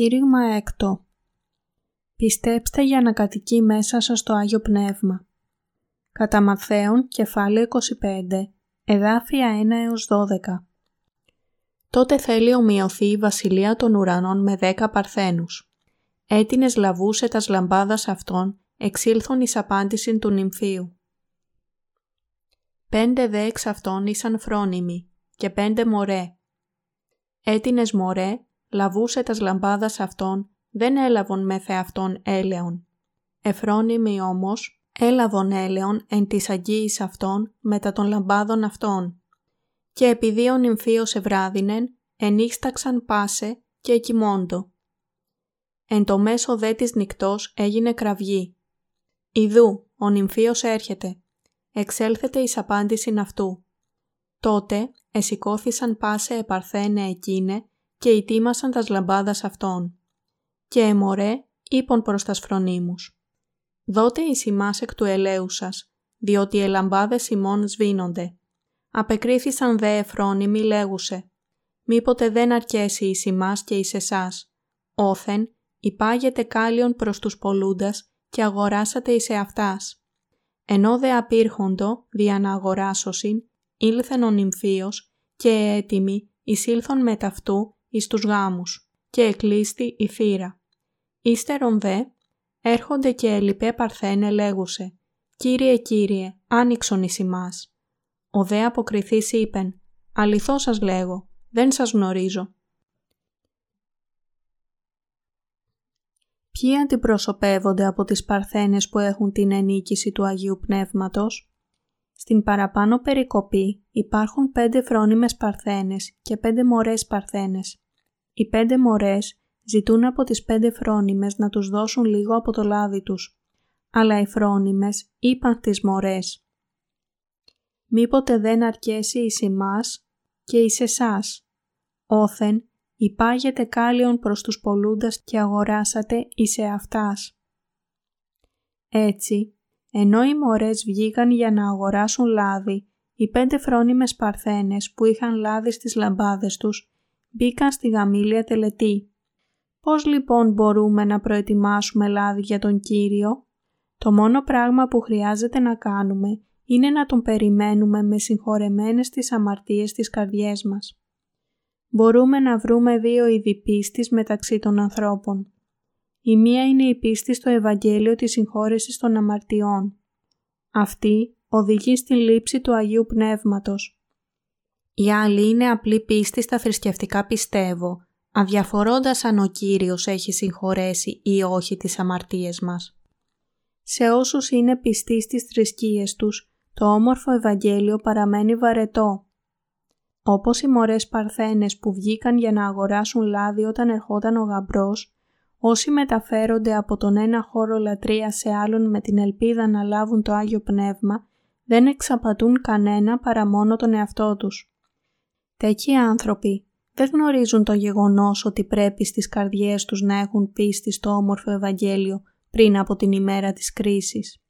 Κήρυγμα έκτο Πιστέψτε για να κατοικεί μέσα σας το Άγιο Πνεύμα. Κατά Μαθαίον, κεφάλαιο 25, εδάφια 1 έως 12. Τότε θέλει ομοιωθεί η βασιλεία των ουρανών με δέκα παρθένους. Έτινες λαβούσε τας λαμπάδας αυτών, εξήλθον εις απάντησιν του νυμφίου. Πέντε δε εξ αυτών ήσαν φρόνιμοι και πέντε μωρέ. Έτινες μωρέ λαβούσε τας λαμπάδας αυτών, δεν έλαβον με θεαυτόν έλεον. Εφρόνιμοι όμως έλαβον έλεον εν της αγγίης αυτών μετά των λαμπάδων αυτών. Και επειδή ο νυμφίος ευράδινεν, ενύχσταξαν πάσε και εκοιμώντο. Εν το μέσο δε της νυκτός έγινε κραυγή. Ιδού, ο νυμφίος έρχεται. Εξέλθετε εις απάντησιν αυτού. Τότε εσηκώθησαν πάσε επαρθένε εκείνε και ετοίμασαν τας λαμπάδας αυτών. Και εμωρέ είπον προς τας φρονίμους. Δότε εις ημάς εκ του ελαίου σας, διότι οι λαμπάδες ημών σβήνονται. Απεκρίθησαν δε εφρόνιμοι λέγουσε. Μήποτε δεν αρκέσει εις ημάς και εις εσάς. Όθεν υπάγεται κάλιον προς τους πολλούντας και αγοράσατε εις εαυτάς. Ενώ δε απήρχοντο δια να αγοράσωσιν, ήλθεν ο νυμφίος και έτοιμοι εισήλθον με ταυτού εις τους γάμους και εκλείστη η θύρα. Ύστερον δε, έρχονται και ελιπέ παρθένε λέγουσε «Κύριε, Κύριε, άνοιξον εις ημάς». Ο δε αποκριθής είπεν «Αληθώ σας λέγω, δεν σας γνωρίζω». Ποιοι αντιπροσωπεύονται από τις παρθένες που έχουν την ενίκηση του Αγίου Πνεύματος; Στην παραπάνω περικοπή υπάρχουν πέντε φρόνιμες παρθένες και πέντε μωρές παρθένες. Οι πέντε μωρές ζητούν από τις πέντε φρόνιμες να τους δώσουν λίγο από το λάδι τους, αλλά οι φρόνιμες είπαν τις μωρές «Μήποτε δεν αρκέσει εις εμάς και εις εσάς, όθεν υπάγεται κάλιον προς τους πολλούντας και αγοράσατε εις εαυτάς». Έτσι, ενώ οι μωρές βγήκαν για να αγοράσουν λάδι, οι πέντε φρόνιμες παρθένες που είχαν λάδι στις λαμπάδες τους μπήκαν στη γαμήλια τελετή. Πώς λοιπόν μπορούμε να προετοιμάσουμε λάδι για τον Κύριο; Το μόνο πράγμα που χρειάζεται να κάνουμε είναι να τον περιμένουμε με συγχωρεμένες τις αμαρτίες της καρδιές μας. Μπορούμε να βρούμε δύο είδη πίστης μεταξύ των ανθρώπων. Η μία είναι η πίστη στο Ευαγγέλιο της συγχώρεσης των αμαρτιών. Αυτή οδηγεί στη λήψη του Αγίου Πνεύματος. Η άλλη είναι απλή πίστη στα θρησκευτικά πιστεύω, αδιαφορώντας αν ο Κύριος έχει συγχωρέσει ή όχι τις αμαρτίες μας. Σε όσους είναι πιστοί στις θρησκείες τους, το όμορφο Ευαγγέλιο παραμένει βαρετό. Όπως οι μωρές παρθένες που βγήκαν για να αγοράσουν λάδι όταν ερχόταν ο γαμπρός, Όσοι μεταφέρονται από τον ένα χώρο λατρεία σε άλλον με την ελπίδα να λάβουν το Άγιο Πνεύμα, δεν εξαπατούν κανένα παρά μόνο τον εαυτό τους. Τέτοιοι άνθρωποι δεν γνωρίζουν το γεγονός ότι πρέπει στις καρδιές τους να έχουν πίστη στο όμορφο Ευαγγέλιο πριν από την ημέρα της κρίσης.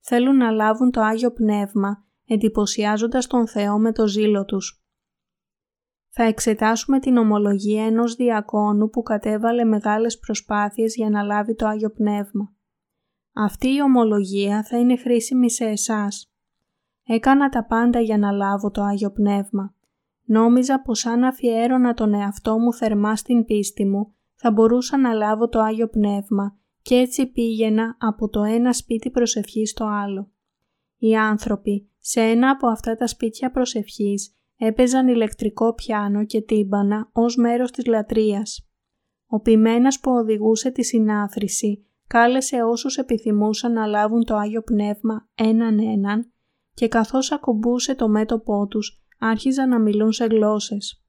Θέλουν να λάβουν το Άγιο Πνεύμα εντυπωσιάζοντας τον Θεό με το ζήλο τους θα εξετάσουμε την ομολογία ενός διακόνου που κατέβαλε μεγάλες προσπάθειες για να λάβει το Άγιο Πνεύμα. Αυτή η ομολογία θα είναι χρήσιμη σε εσάς. Έκανα τα πάντα για να λάβω το Άγιο Πνεύμα. Νόμιζα πως αν αφιέρωνα τον εαυτό μου θερμά στην πίστη μου, θα μπορούσα να λάβω το Άγιο Πνεύμα και έτσι πήγαινα από το ένα σπίτι προσευχής στο άλλο. Οι άνθρωποι σε ένα από αυτά τα σπίτια προσευχής έπαιζαν ηλεκτρικό πιάνο και τύμπανα ως μέρος της λατρείας. Ο ποιμένας που οδηγούσε τη συνάθρηση κάλεσε όσους επιθυμούσαν να λάβουν το Άγιο Πνεύμα έναν έναν και καθώς ακουμπούσε το μέτωπό τους άρχιζαν να μιλούν σε γλώσσες.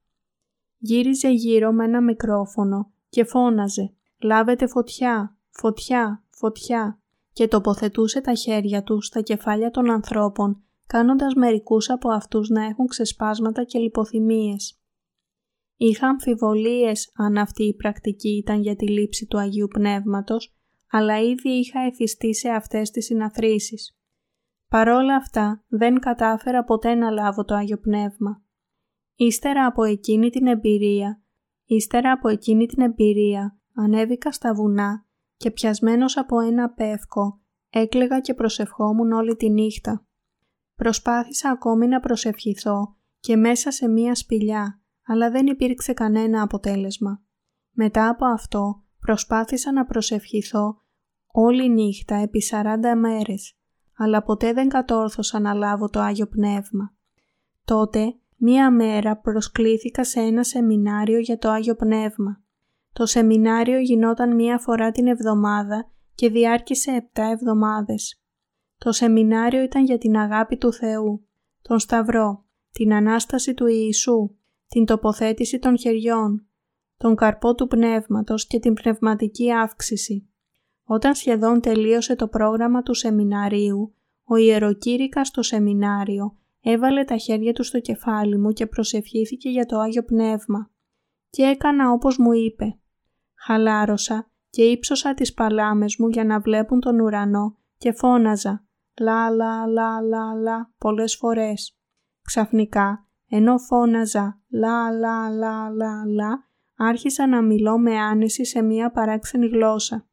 Γύριζε γύρω με ένα μικρόφωνο και φώναζε «Λάβετε φωτιά, φωτιά, φωτιά» και τοποθετούσε τα χέρια του στα κεφάλια των ανθρώπων κάνοντας μερικούς από αυτούς να έχουν ξεσπάσματα και λιποθυμίες. Είχα αμφιβολίες αν αυτή η πρακτική ήταν για τη λήψη του Αγίου Πνεύματος, αλλά ήδη είχα εθιστεί σε αυτές τις συναθρήσεις. Παρόλα αυτά δεν κατάφερα ποτέ να λάβω το Άγιο Πνεύμα. Ύστερα από εκείνη την εμπειρία, ύστερα από εκείνη την εμπειρία, ανέβηκα στα βουνά και πιασμένος από ένα πεύκο έκλεγα και προσευχόμουν όλη τη νύχτα. Προσπάθησα ακόμη να προσευχηθώ και μέσα σε μία σπηλιά, αλλά δεν υπήρξε κανένα αποτέλεσμα. Μετά από αυτό προσπάθησα να προσευχηθώ όλη νύχτα επί 40 μέρες, αλλά ποτέ δεν κατόρθωσα να λάβω το Άγιο Πνεύμα. Τότε, μία μέρα προσκλήθηκα σε ένα σεμινάριο για το Άγιο Πνεύμα. Το σεμινάριο γινόταν μία φορά την εβδομάδα και διάρκησε 7 εβδομάδες. Το σεμινάριο ήταν για την αγάπη του Θεού, τον Σταυρό, την Ανάσταση του Ιησού, την τοποθέτηση των χεριών, τον καρπό του πνεύματος και την πνευματική αύξηση. Όταν σχεδόν τελείωσε το πρόγραμμα του σεμιναρίου, ο ιεροκήρυκας στο σεμινάριο έβαλε τα χέρια του στο κεφάλι μου και προσευχήθηκε για το Άγιο Πνεύμα. Και έκανα όπως μου είπε. Χαλάρωσα και ύψωσα τις παλάμες μου για να βλέπουν τον ουρανό και φώναζα «λα λα λα λα λα» πολλές φορές. Ξαφνικά, ενώ φώναζα «λα λα λα λα λα», άρχισα να μιλώ με άνεση σε μία παράξενη γλώσσα.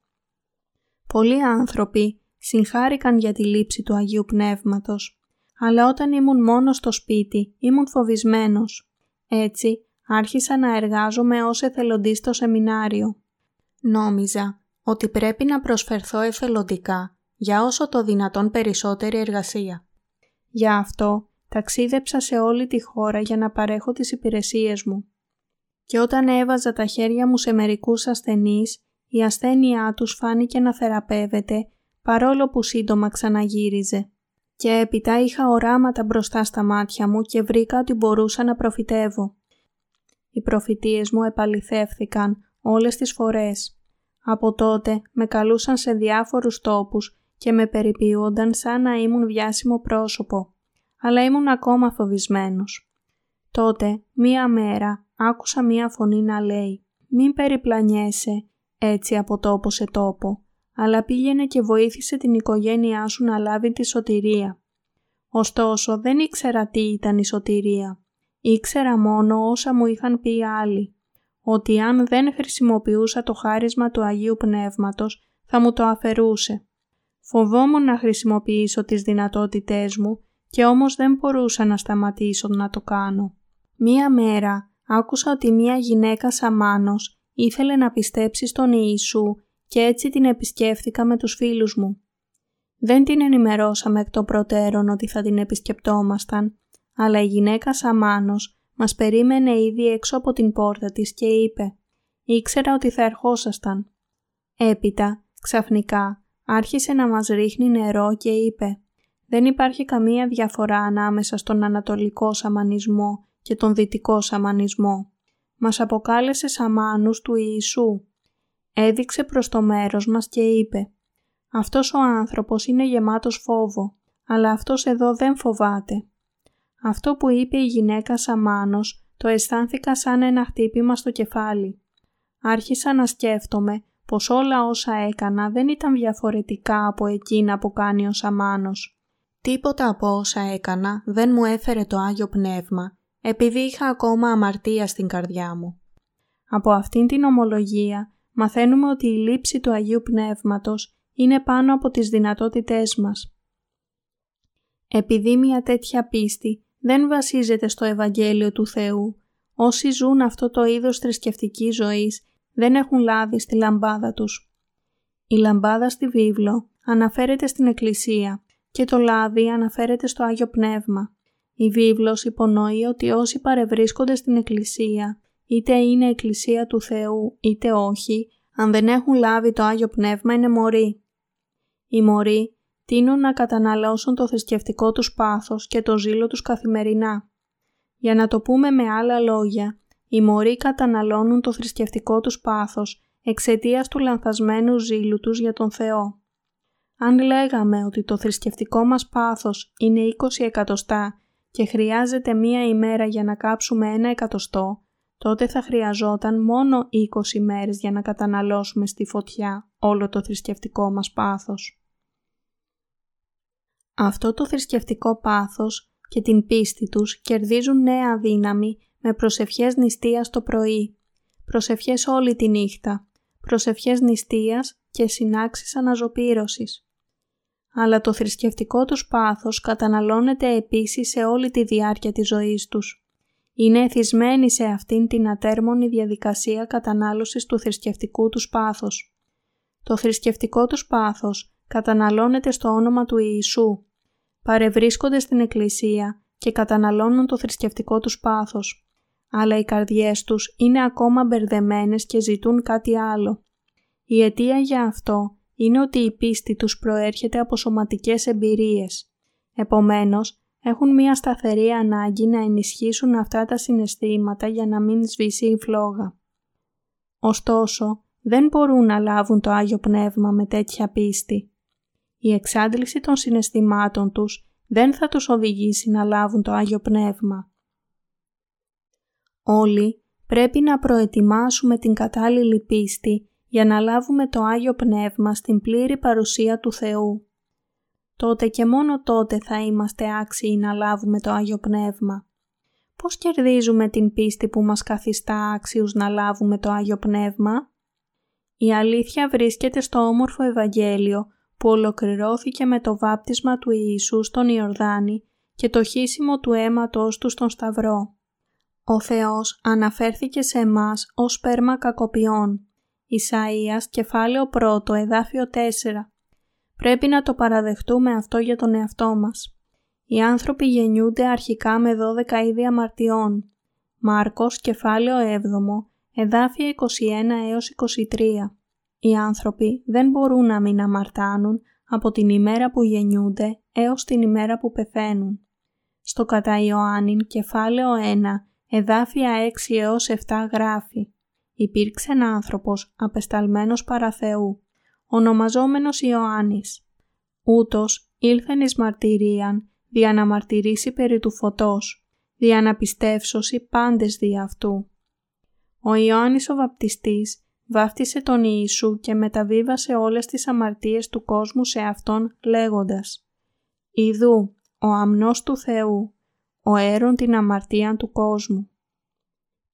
Πολλοί άνθρωποι συγχάρηκαν για τη λήψη του Αγίου Πνεύματος, αλλά όταν ήμουν μόνος στο σπίτι ήμουν φοβισμένος. Έτσι άρχισα να εργάζομαι ως εθελοντής στο σεμινάριο. Νόμιζα ότι πρέπει να προσφερθώ εθελοντικά για όσο το δυνατόν περισσότερη εργασία. Γι' αυτό ταξίδεψα σε όλη τη χώρα για να παρέχω τις υπηρεσίες μου. Και όταν έβαζα τα χέρια μου σε μερικούς ασθενείς, η ασθένειά τους φάνηκε να θεραπεύεται παρόλο που σύντομα ξαναγύριζε. Και έπειτα είχα οράματα μπροστά στα μάτια μου και βρήκα ότι μπορούσα να προφητεύω. Οι προφητείες μου επαληθεύθηκαν όλες τις φορές. Από τότε με καλούσαν σε διάφορους τόπους και με περιποιούνταν σαν να ήμουν βιάσιμο πρόσωπο, αλλά ήμουν ακόμα φοβισμένος. Τότε, μία μέρα, άκουσα μία φωνή να λέει «Μην περιπλανιέσαι έτσι από τόπο σε τόπο, αλλά πήγαινε και βοήθησε την οικογένειά σου να λάβει τη σωτηρία». Ωστόσο, δεν ήξερα τι ήταν η σωτηρία. Ήξερα μόνο όσα μου είχαν πει άλλοι ότι αν δεν χρησιμοποιούσα το χάρισμα του Αγίου Πνεύματος θα μου το αφαιρούσε. Φοβόμουν να χρησιμοποιήσω τις δυνατότητές μου και όμως δεν μπορούσα να σταματήσω να το κάνω. Μία μέρα άκουσα ότι μία γυναίκα Σαμάνος ήθελε να πιστέψει στον Ιησού και έτσι την επισκέφθηκα με τους φίλους μου. Δεν την ενημερώσαμε εκ των προτέρων ότι θα την επισκεπτόμασταν, αλλά η γυναίκα Σαμάνος μας περίμενε ήδη έξω από την πόρτα της και είπε «Ήξερα ότι θα ερχόσασταν». Έπειτα, ξαφνικά, άρχισε να μας ρίχνει νερό και είπε «Δεν υπάρχει καμία διαφορά ανάμεσα στον ανατολικό σαμανισμό και τον δυτικό σαμανισμό. Μας αποκάλεσε σαμάνους του Ιησού. Έδειξε προς το μέρος μας και είπε «Αυτός ο άνθρωπος είναι γεμάτος φόβο, αλλά αυτός εδώ δεν φοβάται. Αυτό που είπε η γυναίκα Σαμάνος το αισθάνθηκα σαν ένα χτύπημα στο κεφάλι. Άρχισα να σκέφτομαι πως όλα όσα έκανα δεν ήταν διαφορετικά από εκείνα που κάνει ο Σαμάνος. Τίποτα από όσα έκανα δεν μου έφερε το Άγιο Πνεύμα, επειδή είχα ακόμα αμαρτία στην καρδιά μου. Από αυτήν την ομολογία μαθαίνουμε ότι η λήψη του Αγίου Πνεύματος είναι πάνω από τις δυνατότητές μας. Επειδή μια τέτοια πίστη δεν βασίζεται στο Ευαγγέλιο του Θεού. Όσοι ζουν αυτό το είδος θρησκευτικής ζωής δεν έχουν λάβει στη λαμπάδα τους. Η λαμπάδα στη βίβλο αναφέρεται στην Εκκλησία και το λάδι αναφέρεται στο Άγιο Πνεύμα. Η βίβλος υπονοεί ότι όσοι παρευρίσκονται στην Εκκλησία, είτε είναι Εκκλησία του Θεού είτε όχι, αν δεν έχουν λάβει το Άγιο Πνεύμα είναι μωροί. Οι μωροί τείνουν να καταναλώσουν το θρησκευτικό τους πάθος και το ζήλο τους καθημερινά. Για να το πούμε με άλλα λόγια, οι μωροί καταναλώνουν το θρησκευτικό τους πάθος εξαιτίας του λανθασμένου ζήλου τους για τον Θεό. Αν λέγαμε ότι το θρησκευτικό μας πάθος είναι 20 εκατοστά και χρειάζεται μία ημέρα για να κάψουμε ένα εκατοστό, τότε θα χρειαζόταν μόνο 20 μέρες για να καταναλώσουμε στη φωτιά όλο το θρησκευτικό μας πάθος. Αυτό το θρησκευτικό πάθος και την πίστη τους κερδίζουν νέα δύναμη με προσευχές νηστείας το πρωί, προσευχές όλη τη νύχτα, προσευχές νηστείας και συνάξεις αναζωπήρωσης. Αλλά το θρησκευτικό τους πάθος καταναλώνεται επίσης σε όλη τη διάρκεια της ζωής τους. Είναι εθισμένοι σε αυτήν την ατέρμονη διαδικασία κατανάλωσης του θρησκευτικού τους πάθος. Το θρησκευτικό τους πάθος καταναλώνεται στο όνομα του Ιησού. Παρευρίσκονται στην Εκκλησία και καταναλώνουν το θρησκευτικό τους πάθος. Αλλά οι καρδιές τους είναι ακόμα μπερδεμένες και ζητούν κάτι άλλο. Η αιτία για αυτό είναι ότι η πίστη τους προέρχεται από σωματικές εμπειρίες. Επομένως, έχουν μία σταθερή ανάγκη να ενισχύσουν αυτά τα συναισθήματα για να μην σβήσει η φλόγα. Ωστόσο, δεν μπορούν να λάβουν το Άγιο Πνεύμα με τέτοια πίστη. Η εξάντληση των συναισθημάτων τους δεν θα τους οδηγήσει να λάβουν το Άγιο Πνεύμα. Όλοι πρέπει να προετοιμάσουμε την κατάλληλη πίστη για να λάβουμε το Άγιο Πνεύμα στην πλήρη παρουσία του Θεού. Τότε και μόνο τότε θα είμαστε άξιοι να λάβουμε το Άγιο Πνεύμα. Πώς κερδίζουμε την πίστη που μας καθιστά άξιους να λάβουμε το Άγιο Πνεύμα; Η αλήθεια βρίσκεται στο όμορφο Ευαγγέλιο που ολοκληρώθηκε με το βάπτισμα του Ιησού στον Ιορδάνη και το χύσιμο του αίματος του στον Σταυρό. Ο Θεός αναφέρθηκε σε εμάς ως σπέρμα κακοποιών. Ισαΐας, κεφάλαιο 1, εδάφιο 4. Πρέπει να το παραδεχτούμε αυτό για τον εαυτό μας. Οι άνθρωποι γεννιούνται αρχικά με 12 είδη αμαρτιών. Μάρκος, κεφάλαιο 7, εδάφια 21 έως 23. Οι άνθρωποι δεν μπορούν να μην αμαρτάνουν από την ημέρα που γεννιούνται έως την ημέρα που πεθαίνουν. Στο κατά Ιωάννην κεφάλαιο 1, εδάφια 6 έως 7 γράφει «Υπήρξε άνθρωπος απεσταλμένος παρά Θεού, ονομαζόμενος Ιωάννης. Ούτως ήλθεν εις μαρτυρίαν δια να μαρτυρήσει περί του φωτός, δια να πιστεύσωση πάντες δι' αυτού. Ο Ιωάννης ο βαπτιστής βάφτισε τον Ιησού και μεταβίβασε όλες τις αμαρτίες του κόσμου σε Αυτόν λέγοντας «Ιδού, ο αμνός του Θεού, ο έρων την αμαρτία του κόσμου».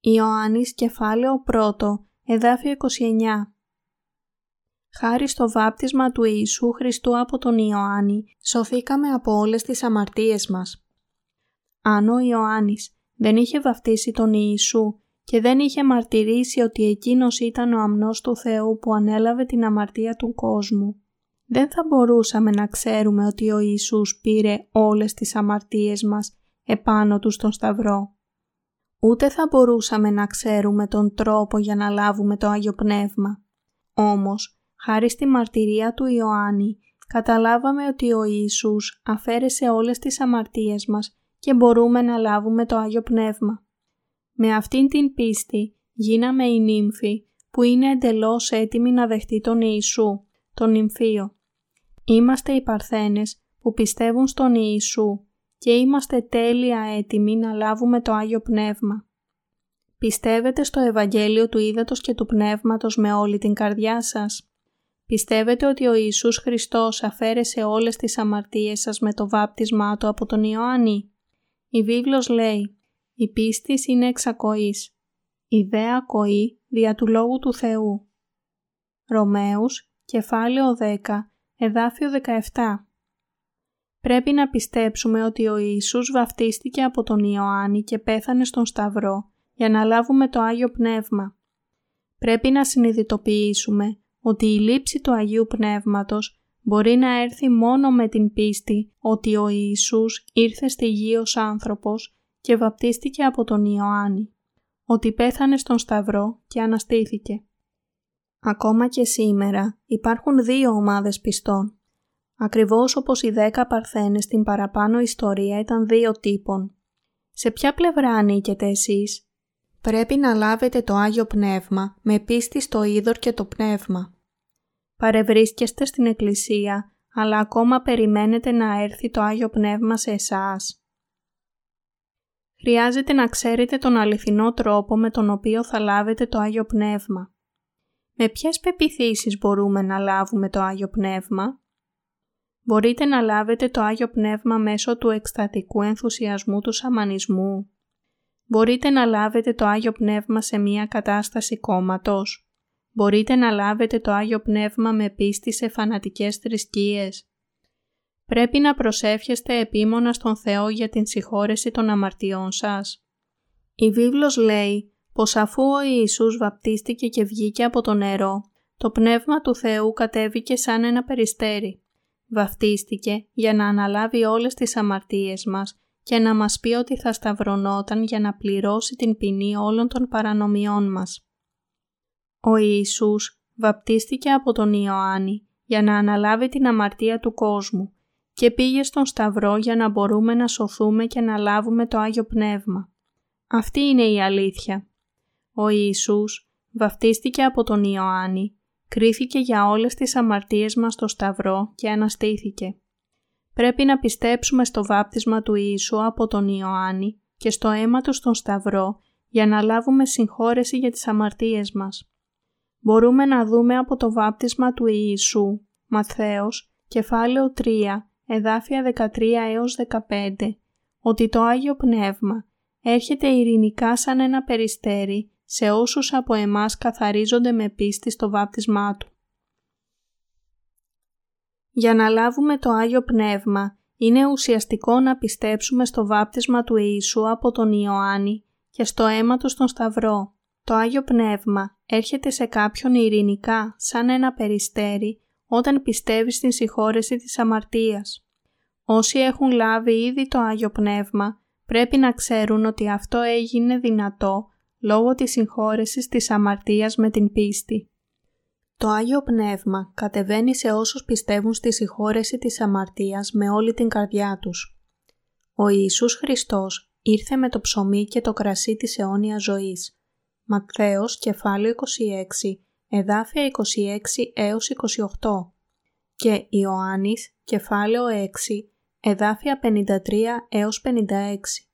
Ιωάννης κεφάλαιο 1, εδάφιο 29 Χάρη στο βάπτισμα του Ιησού Χριστού από τον Ιωάννη, σωθήκαμε από όλες τις αμαρτίες μας. Αν ο Ιωάννης δεν είχε βαφτίσει τον Ιησού και δεν είχε μαρτυρήσει ότι εκείνος ήταν ο αμνός του Θεού που ανέλαβε την αμαρτία του κόσμου. Δεν θα μπορούσαμε να ξέρουμε ότι ο Ιησούς πήρε όλες τις αμαρτίες μας επάνω του στον Σταυρό. Ούτε θα μπορούσαμε να ξέρουμε τον τρόπο για να λάβουμε το Άγιο Πνεύμα. Όμως, χάρη στη μαρτυρία του Ιωάννη, καταλάβαμε ότι ο Ιησούς αφαίρεσε όλες τις αμαρτίες μας και μπορούμε να λάβουμε το Άγιο Πνεύμα. Με αυτήν την πίστη γίναμε οι νύμφοι που είναι εντελώς έτοιμοι να δεχτεί τον Ιησού, τον νυμφίο. Είμαστε οι παρθένες που πιστεύουν στον Ιησού και είμαστε τέλεια έτοιμοι να λάβουμε το Άγιο Πνεύμα. Πιστεύετε στο Ευαγγέλιο του Ήδατος και του Πνεύματος με όλη την καρδιά σας; Πιστεύετε ότι ο Ιησούς Χριστός αφαίρεσε όλες τις αμαρτίες σας με το βάπτισμά Του από τον Ιωάννη; Η βίβλος λέει η πίστης είναι εξακοής. Η δε ακοή δια του Λόγου του Θεού. Ρωμαίους, κεφάλαιο 10, εδάφιο 17. Πρέπει να πιστέψουμε ότι ο Ιησούς βαφτίστηκε από τον Ιωάννη και πέθανε στον Σταυρό για να λάβουμε το Άγιο Πνεύμα. Πρέπει να συνειδητοποιήσουμε ότι η λήψη του Αγίου Πνεύματος μπορεί να έρθει μόνο με την πίστη ότι ο Ιησούς ήρθε στη γη ως άνθρωπος και βαπτίστηκε από τον Ιωάννη, ότι πέθανε στον Σταυρό και αναστήθηκε. Ακόμα και σήμερα υπάρχουν δύο ομάδες πιστών. Ακριβώς όπως οι δέκα παρθένες στην παραπάνω ιστορία ήταν δύο τύπων. Σε ποια πλευρά ανήκετε εσείς; Πρέπει να λάβετε το Άγιο Πνεύμα με πίστη στο Ίδωρ και το Πνεύμα. Παρευρίσκεστε στην Εκκλησία, αλλά ακόμα περιμένετε να έρθει το Άγιο Πνεύμα σε εσάς χρειάζεται να ξέρετε τον αληθινό τρόπο με τον οποίο θα λάβετε το Άγιο Πνεύμα. Με ποιες πεπιθήσεις μπορούμε να λάβουμε το Άγιο Πνεύμα; Μπορείτε να λάβετε το Άγιο Πνεύμα μέσω του εκστατικού ενθουσιασμού του σαμανισμού. Μπορείτε να λάβετε το Άγιο Πνεύμα σε μία κατάσταση κόμματος. μπορείτε να λάβετε το Άγιο Πνεύμα με πίστη σε φανατικές θρησκείες. Πρέπει να προσεύχεστε επίμονα στον Θεό για την συγχώρεση των αμαρτιών σας. Η βίβλος λέει πως αφού ο Ιησούς βαπτίστηκε και βγήκε από το νερό, το Πνεύμα του Θεού κατέβηκε σαν ένα περιστέρι. Βαφτίστηκε για να αναλάβει όλες τις αμαρτίες μας και να μας πει ότι θα σταυρωνόταν για να πληρώσει την ποινή όλων των παρανομιών μας. Ο Ιησούς βαπτίστηκε από τον Ιωάννη για να αναλάβει την αμαρτία του κόσμου και πήγε στον Σταυρό για να μπορούμε να σωθούμε και να λάβουμε το Άγιο Πνεύμα. Αυτή είναι η αλήθεια. Ο Ιησούς βαφτίστηκε από τον Ιωάννη, κρίθηκε για όλες τις αμαρτίες μας στο Σταυρό και αναστήθηκε. Πρέπει να πιστέψουμε στο βάπτισμα του Ιησού από τον Ιωάννη και στο αίμα του στον Σταυρό για να λάβουμε συγχώρεση για τις αμαρτίες μας. Μπορούμε να δούμε από το βάπτισμα του Ιησού, Μαθαίος, κεφάλαιο 3, εδάφια 13 έως 15, ότι το Άγιο Πνεύμα έρχεται ειρηνικά σαν ένα περιστέρι σε όσους από εμάς καθαρίζονται με πίστη στο βάπτισμά Του. Για να λάβουμε το Άγιο Πνεύμα είναι ουσιαστικό να πιστέψουμε στο βάπτισμα του Ιησού από τον Ιωάννη και στο αίμα του στον Σταυρό. Το Άγιο Πνεύμα έρχεται σε κάποιον ειρηνικά σαν ένα περιστέρι όταν πιστεύει στην συγχώρεση της αμαρτίας. Όσοι έχουν λάβει ήδη το Άγιο Πνεύμα πρέπει να ξέρουν ότι αυτό έγινε δυνατό λόγω της συγχώρεσης της αμαρτίας με την πίστη. Το Άγιο Πνεύμα κατεβαίνει σε όσους πιστεύουν στη συγχώρεση της αμαρτίας με όλη την καρδιά τους. Ο Ιησούς Χριστός ήρθε με το ψωμί και το κρασί της αιώνιας ζωής. Ματθαίος κεφάλαιο 26, εδάφια 26 έως 28 και Ιωάννης κεφάλαιο 6, εδάφια 53 έως 56.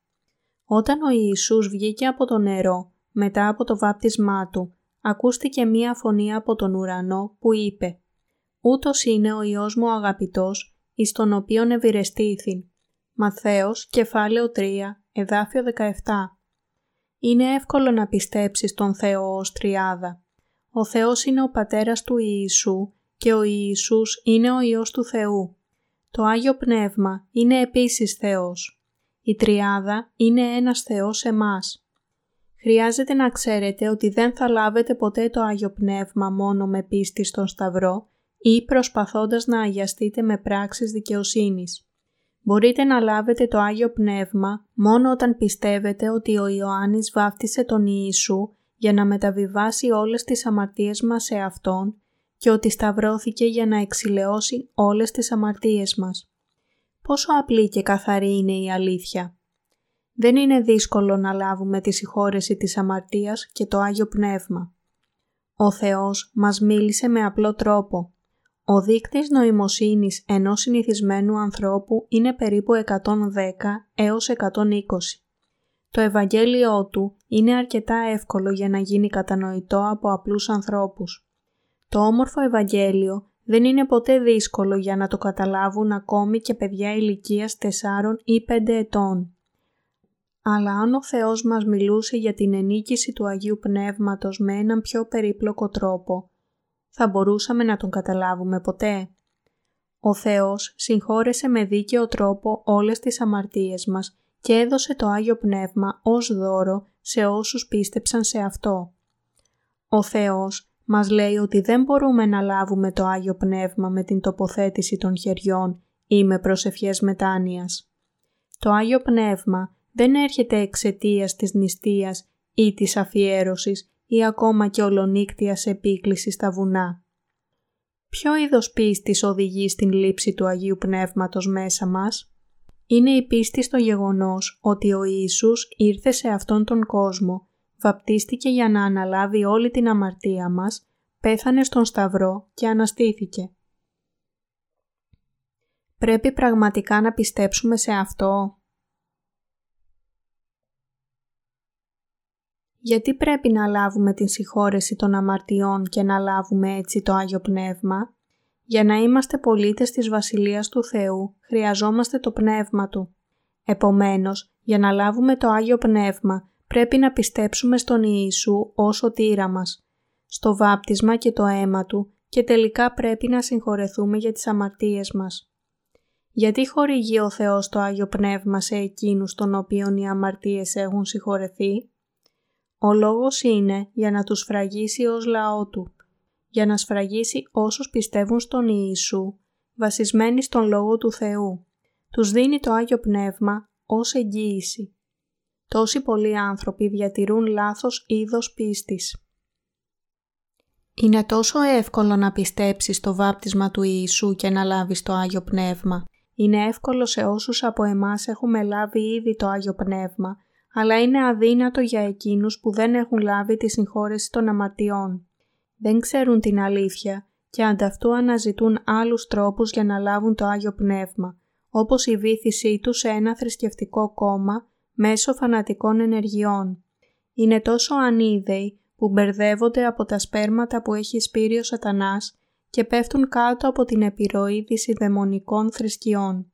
Όταν ο Ιησούς βγήκε από το νερό μετά από το βάπτισμά του, ακούστηκε μία φωνή από τον ουρανό που είπε «Ούτως είναι ο Υιός μου αγαπητός, εις τον οποίον ευηρεστήθην». Μαθαίος, κεφάλαιο 3, εδάφιο 17. Είναι εύκολο να πιστέψεις τον Θεό ως τριάδα. Ο Θεός είναι ο Πατέρας του Ιησού και ο Ιησούς είναι ο Υιός του Θεού. Το Άγιο Πνεύμα είναι επίσης Θεός. Η Τριάδα είναι ένας Θεός εμάς. Χρειάζεται να ξέρετε ότι δεν θα λάβετε ποτέ το Άγιο Πνεύμα μόνο με πίστη στον Σταυρό ή προσπαθώντας να αγιαστείτε με πράξεις δικαιοσύνης. Μπορείτε να λάβετε το Άγιο Πνεύμα μόνο όταν πιστεύετε ότι ο Ιωάννης βάφτισε τον Ιησού για να μεταβιβάσει όλες τις αμαρτίες μας σε Αυτόν και ότι σταυρώθηκε για να εξηλαιώσει όλες τις αμαρτίες μας. Πόσο απλή και καθαρή είναι η αλήθεια. Δεν είναι δύσκολο να λάβουμε τη συγχώρεση της αμαρτίας και το Άγιο Πνεύμα. Ο Θεός μας μίλησε με απλό τρόπο. Ο δείκτης νοημοσύνης ενός συνηθισμένου ανθρώπου είναι περίπου 110 έως 120. Το Ευαγγέλιό του είναι αρκετά εύκολο για να γίνει κατανοητό από απλούς ανθρώπους. Το όμορφο Ευαγγέλιο δεν είναι ποτέ δύσκολο για να το καταλάβουν ακόμη και παιδιά ηλικίας 4 ή 5 ετών αλλά αν ο Θεός μας μιλούσε για την ενίκηση του Αγίου Πνεύματος με έναν πιο περίπλοκο τρόπο, θα μπορούσαμε να τον καταλάβουμε ποτέ. Ο Θεός συγχώρεσε με δίκαιο τρόπο όλες τις αμαρτίες μας και έδωσε το Άγιο Πνεύμα ως δώρο σε όσους πίστεψαν σε Αυτό. Ο Θεός μας λέει ότι δεν μπορούμε να λάβουμε το Άγιο Πνεύμα με την τοποθέτηση των χεριών ή με προσευχές μετάνοιας. Το Άγιο Πνεύμα δεν έρχεται εξαιτίας της νηστείας ή της αφιέρωσης ή ακόμα και ολονύκτιας επίκλησης στα βουνά. Ποιο είδος πίστης οδηγεί στην λήψη του Αγίου Πνεύματος μέσα μας; Είναι η πίστη στο γεγονός ότι ο Ιησούς ήρθε σε αυτόν τον κόσμο, βαπτίστηκε για να αναλάβει όλη την αμαρτία μας, πέθανε στον Σταυρό και αναστήθηκε. Πρέπει πραγματικά να πιστέψουμε σε αυτό; Γιατί πρέπει να λάβουμε την συγχώρεση των αμαρτιών και να λάβουμε έτσι το Άγιο Πνεύμα; Για να είμαστε πολίτες της Βασιλείας του Θεού, χρειαζόμαστε το Πνεύμα Του. Επομένως, για να λάβουμε το Άγιο Πνεύμα, πρέπει να πιστέψουμε στον Ιησού ως ο τύρας μας. στο βάπτισμα και το αίμα Του και τελικά πρέπει να συγχωρεθούμε για τις αμαρτίες μας. Γιατί χορηγεί ο Θεός το Άγιο Πνεύμα σε εκείνους των οποίων οι αμαρτίες έχουν συγχωρεθεί; Ο λόγος είναι για να τους φραγίσει ως λαό Του, για να σφραγίσει όσους πιστεύουν στον Ιησού, βασισμένοι στον Λόγο του Θεού. Τους δίνει το Άγιο Πνεύμα ως εγγύηση. Τόσοι πολλοί άνθρωποι διατηρούν λάθος είδος πίστης. Είναι τόσο εύκολο να πιστέψεις το βάπτισμα του Ιησού και να λάβεις το Άγιο Πνεύμα. Είναι εύκολο σε όσους από εμάς έχουμε λάβει ήδη το Άγιο Πνεύμα, αλλά είναι αδύνατο για εκείνους που δεν έχουν λάβει τη συγχώρεση των αμαρτιών. Δεν ξέρουν την αλήθεια και ανταυτού αναζητούν άλλους τρόπους για να λάβουν το Άγιο Πνεύμα, όπως η βήθησή τους σε ένα θρησκευτικό κόμμα μέσω φανατικών ενεργειών. Είναι τόσο ανίδεοι που μπερδεύονται από τα σπέρματα που έχει σπείρει ο σατανάς και πέφτουν κάτω από την επιρροή δαιμονικών θρησκειών.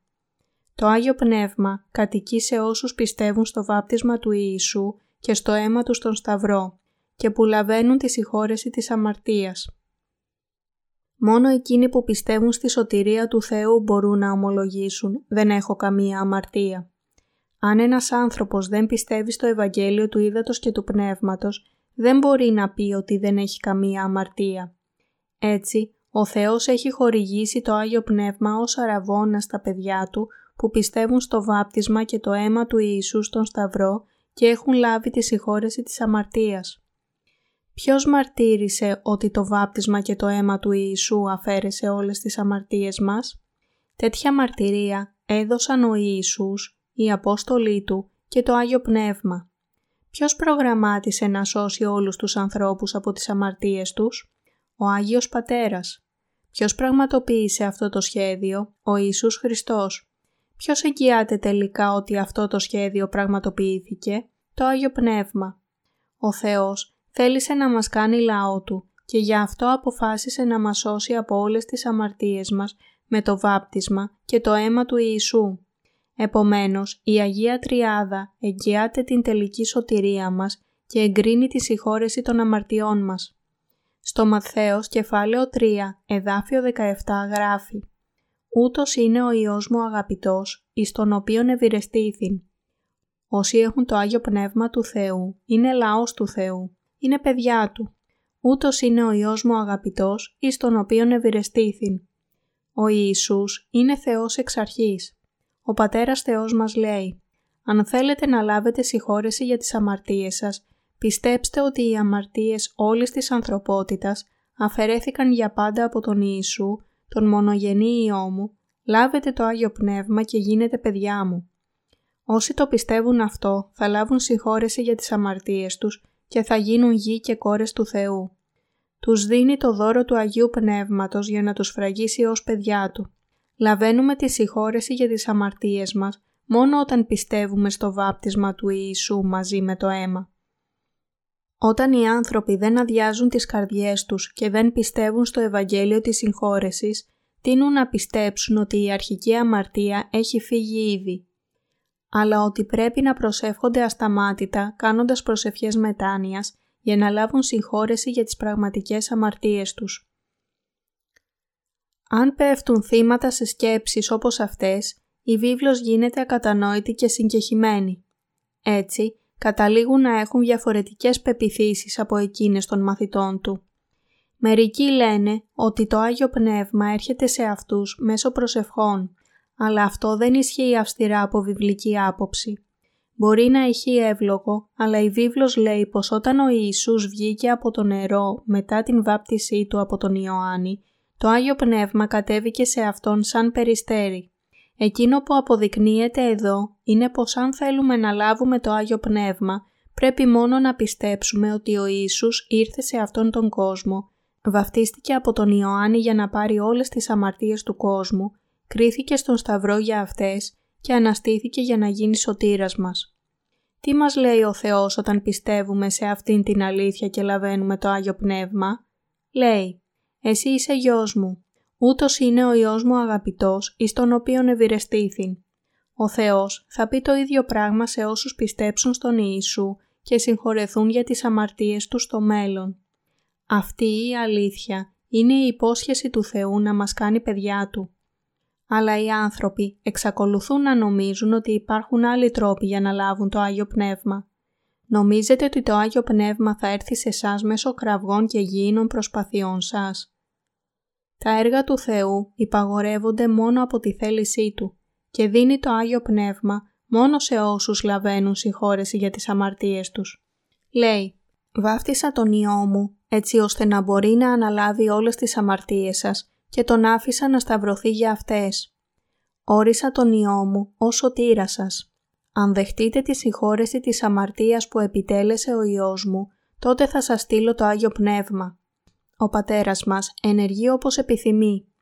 Το Άγιο Πνεύμα κατοικεί σε όσους πιστεύουν στο βάπτισμα του Ιησού και στο αίμα τους στον Σταυρό και που λαβαίνουν τη συγχώρεση της αμαρτίας. Μόνο εκείνοι που πιστεύουν στη σωτηρία του Θεού μπορούν να ομολογήσουν «Δεν έχω καμία αμαρτία». Αν ένας άνθρωπος δεν πιστεύει στο Ευαγγέλιο του Ήδατος και του Πνεύματος, δεν μπορεί να πει ότι δεν έχει καμία αμαρτία. Έτσι, ο Θεός έχει χορηγήσει το Άγιο Πνεύμα ως αραβόνα στα παιδιά Του που πιστεύουν στο βάπτισμα και το αίμα του Ιησού στον Σταυρό και έχουν λάβει τη συγχώρεση της αμαρτίας. Ποιος μαρτύρησε ότι το βάπτισμα και το αίμα του Ιησού αφαίρεσε όλες τις αμαρτίες μας; Τέτοια μαρτυρία έδωσαν ο Ιησούς, οι Απόστολοι Του και το Άγιο Πνεύμα. Ποιος προγραμμάτισε να σώσει όλους τους ανθρώπους από τις αμαρτίες τους; Ο Άγιος Πατέρας. Ποιος πραγματοποίησε αυτό το σχέδιο; Ο Ιησούς Χριστός. Ποιος εγγυάται τελικά ότι αυτό το σχέδιο πραγματοποιήθηκε; Το Άγιο Πνεύμα. Ο Θεός θέλησε να μας κάνει λαό Του και γι' αυτό αποφάσισε να μας σώσει από όλες τις αμαρτίες μας με το βάπτισμα και το αίμα του Ιησού. Επομένως, η Αγία Τριάδα εγγυάται την τελική σωτηρία μας και εγκρίνει τη συγχώρεση των αμαρτιών μας. Στο Μαθαίος κεφάλαιο 3, εδάφιο 17 γράφει «Ούτως είναι ο Υιός μου αγαπητός, εις τον οποίον ευηρεστήθην». Όσοι έχουν το Άγιο Πνεύμα του Θεού, είναι λαός του Θεού, είναι παιδιά Του. Ούτως είναι ο Υιός μου αγαπητός, εις τον οποίον ευηρεστήθην. Ο Ιησούς είναι Θεός εξ αρχής. Ο Πατέρας Θεός μας λέει «Αν θέλετε να λάβετε συγχώρεση για τις αμαρτίες σας, πιστέψτε ότι οι αμαρτίες όλης της ανθρωπότητας αφαιρέθηκαν για πάντα από τον Ιησού, τον μονογενή Υιό μου, λάβετε το Άγιο Πνεύμα και γίνετε παιδιά μου». Όσοι το πιστεύουν αυτό θα λάβουν συγχώρεση για τις αμαρτίες τους και θα γίνουν γη και κόρες του Θεού. Τους δίνει το δώρο του Αγίου Πνεύματος για να τους φραγίσει ως παιδιά Του. Λαβαίνουμε τη συγχώρεση για τις αμαρτίες μας μόνο όταν πιστεύουμε στο βάπτισμα του Ιησού μαζί με το αίμα. Όταν οι άνθρωποι δεν αδειάζουν τις καρδιές τους και δεν πιστεύουν στο Ευαγγέλιο της συγχώρεσης, τείνουν να πιστέψουν ότι η αρχική αμαρτία έχει φύγει ήδη, αλλά ότι πρέπει να προσεύχονται ασταμάτητα κάνοντας προσευχές μετάνοιας για να λάβουν συγχώρεση για τις πραγματικές αμαρτίες τους. Αν πέφτουν θύματα σε σκέψεις όπως αυτές, η βίβλος γίνεται ακατανόητη και συγκεχημένη. Έτσι, καταλήγουν να έχουν διαφορετικές πεπιθήσεις από εκείνες των μαθητών του. Μερικοί λένε ότι το Άγιο Πνεύμα έρχεται σε αυτούς μέσω προσευχών, αλλά αυτό δεν ισχύει αυστηρά από βιβλική άποψη. Μπορεί να έχει εύλογο, αλλά η βίβλος λέει πως όταν ο Ιησούς βγήκε από το νερό μετά την βάπτισή του από τον Ιωάννη, το Άγιο Πνεύμα κατέβηκε σε Αυτόν σαν περιστέρι. Εκείνο που αποδεικνύεται εδώ είναι πως αν θέλουμε να λάβουμε το Άγιο Πνεύμα, πρέπει μόνο να πιστέψουμε ότι ο Ιησούς ήρθε σε αυτόν τον κόσμο, βαφτίστηκε από τον Ιωάννη για να πάρει όλες τις αμαρτίες του κόσμου, κρίθηκε στον Σταυρό για αυτές και αναστήθηκε για να γίνει σωτήρας μας. Τι μας λέει ο Θεός όταν πιστεύουμε σε αυτήν την αλήθεια και λαβαίνουμε το Άγιο Πνεύμα; Λέει εσύ είσαι γιος μου. Ούτως είναι ο Υιός μου αγαπητός, εις τον οποίον ευηρεστήθην. Ο Θεός θα πει το ίδιο πράγμα σε όσους πιστέψουν στον Ιησού και συγχωρεθούν για τις αμαρτίες τους στο μέλλον. Αυτή η αλήθεια είναι η υπόσχεση του Θεού να μας κάνει παιδιά Του. Αλλά οι άνθρωποι εξακολουθούν να νομίζουν ότι υπάρχουν άλλοι τρόποι για να λάβουν το Άγιο Πνεύμα. Νομίζετε ότι το Άγιο Πνεύμα θα έρθει σε εσάς μέσω κραυγών και γήινων προσπαθειών σας. Τα έργα του Θεού υπαγορεύονται μόνο από τη θέλησή Του και δίνει το Άγιο Πνεύμα μόνο σε όσους λαβαίνουν συγχώρεση για τις αμαρτίες τους. Λέει «Βάφτισα τον Υιό μου έτσι ώστε να μπορεί να αναλάβει όλες τις αμαρτίες σας και τον άφησα να σταυρωθεί για αυτές. Όρισα τον Υιό μου ως σωτήρα σας. Αν δεχτείτε τη συγχώρεση της αμαρτίας που επιτέλεσε ο Υιός μου, τότε θα σας στείλω το Άγιο Πνεύμα. Ο Πατέρας μας ενεργεί όπως επιθυμεί.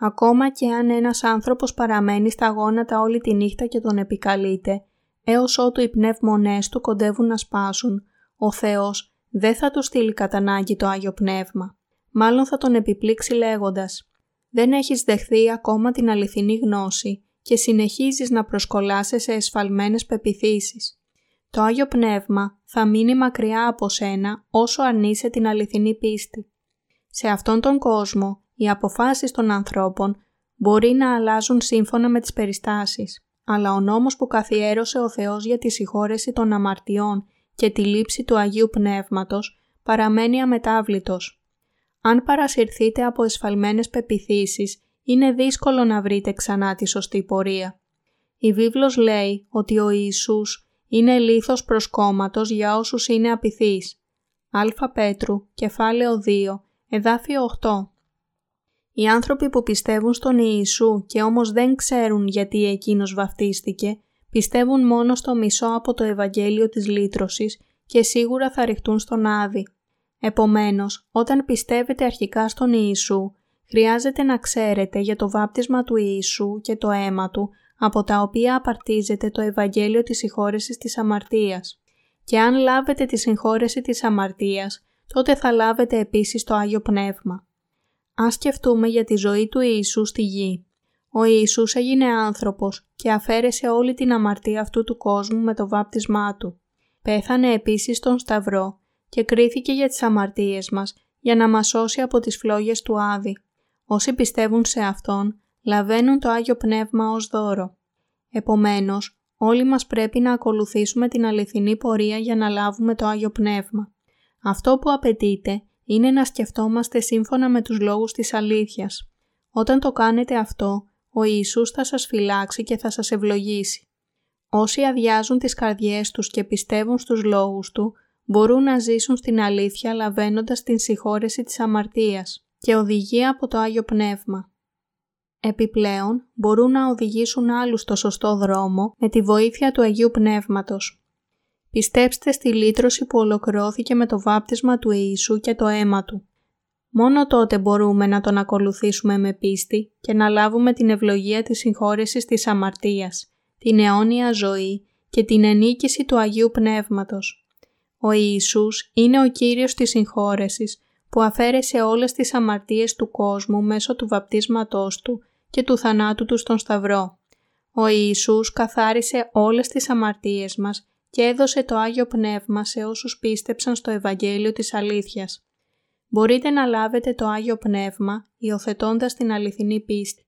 Ακόμα και αν ένας άνθρωπος παραμένει στα γόνατα όλη τη νύχτα και τον επικαλείται, έως ότου οι πνεύμονές του κοντεύουν να σπάσουν, ο Θεός δεν θα του στείλει κατά ανάγκη το Άγιο Πνεύμα. Μάλλον θα τον επιπλήξει λέγοντας «Δεν έχεις δεχθεί ακόμα την αληθινή γνώση και συνεχίζεις να προσκολάσαι σε εσφαλμένες πεπιθήσεις. Το Άγιο Πνεύμα θα μείνει μακριά από σένα όσο αρνείσαι την αληθινή πίστη. Σε αυτόν τον κόσμο, οι αποφάσεις των ανθρώπων μπορεί να αλλάζουν σύμφωνα με τις περιστάσεις, αλλά ο νόμος που καθιέρωσε ο Θεός για τη συγχώρεση των αμαρτιών και τη λήψη του Αγίου Πνεύματος παραμένει αμετάβλητος. Αν παρασυρθείτε από εσφαλμένες πεπιθήσεις, είναι δύσκολο να βρείτε ξανά τη σωστή πορεία. Η βίβλος λέει ότι ο Ιησούς είναι λίθος προσκόμματος για όσους είναι απειθείς. Α Πέτρου, κεφάλαιο 2, εδάφιο 8. Οι άνθρωποι που πιστεύουν στον Ιησού και όμως δεν ξέρουν γιατί Εκείνος βαφτίστηκε, πιστεύουν μόνο στο μισό από το Ευαγγέλιο της λύτρωσης και σίγουρα θα ρηχτούν στον Άδη. Επομένως, όταν πιστεύετε αρχικά στον Ιησού, χρειάζεται να ξέρετε για το βάπτισμα του Ιησού και το αίμα Του, από τα οποία απαρτίζεται το Ευαγγέλιο της συγχώρεσης της αμαρτίας. Και αν λάβετε τη συγχώρεση της αμαρτίας, τότε θα λάβετε επίσης το Άγιο Πνεύμα. Ας σκεφτούμε για τη ζωή του Ιησού στη γη. Ο Ιησούς έγινε άνθρωπος και αφαίρεσε όλη την αμαρτία αυτού του κόσμου με το βάπτισμά Του. Πέθανε επίσης στον Σταυρό και κρίθηκε για τις αμαρτίες μας για να μας σώσει από τις φλόγες του Άδη. Όσοι πιστεύουν σε Αυτόν, λαβαίνουν το Άγιο Πνεύμα ως δώρο. Επομένως, όλοι μας πρέπει να ακολουθήσουμε την αληθινή πορεία για να λάβουμε το Άγιο Πνεύμα. Αυτό που απαιτείται είναι να σκεφτόμαστε σύμφωνα με τους λόγους της αλήθειας. Όταν το κάνετε αυτό, ο Ιησούς θα σας φυλάξει και θα σας ευλογήσει. Όσοι αδειάζουν τις καρδιές τους και πιστεύουν στους λόγους Του, μπορούν να ζήσουν στην αλήθεια λαβαίνοντας την συγχώρεση της αμαρτίας και οδηγία από το Άγιο Πνεύμα. Επιπλέον, μπορούν να οδηγήσουν άλλους στο σωστό δρόμο με τη βοήθεια του Αγίου Πνεύματος. Πιστέψτε στη λύτρωση που ολοκληρώθηκε με το βάπτισμα του Ιησού και το αίμα Του. Μόνο τότε μπορούμε να Τον ακολουθήσουμε με πίστη και να λάβουμε την ευλογία της συγχώρεσης της αμαρτίας, την αιώνια ζωή και την ενίκηση του Αγίου Πνεύματος. Ο Ιησούς είναι ο Κύριος της συγχώρεσης που αφαίρεσε όλες τις αμαρτίες του κόσμου μέσω του βαπτίσματός Του και του θανάτου Του στον Σταυρό. Ο Ιησούς καθάρισε όλες τις αμαρτίες μας και έδωσε το Άγιο Πνεύμα σε όσους πίστεψαν στο Ευαγγέλιο της Αλήθειας. Μπορείτε να λάβετε το Άγιο Πνεύμα υιοθετώντας την αληθινή πίστη.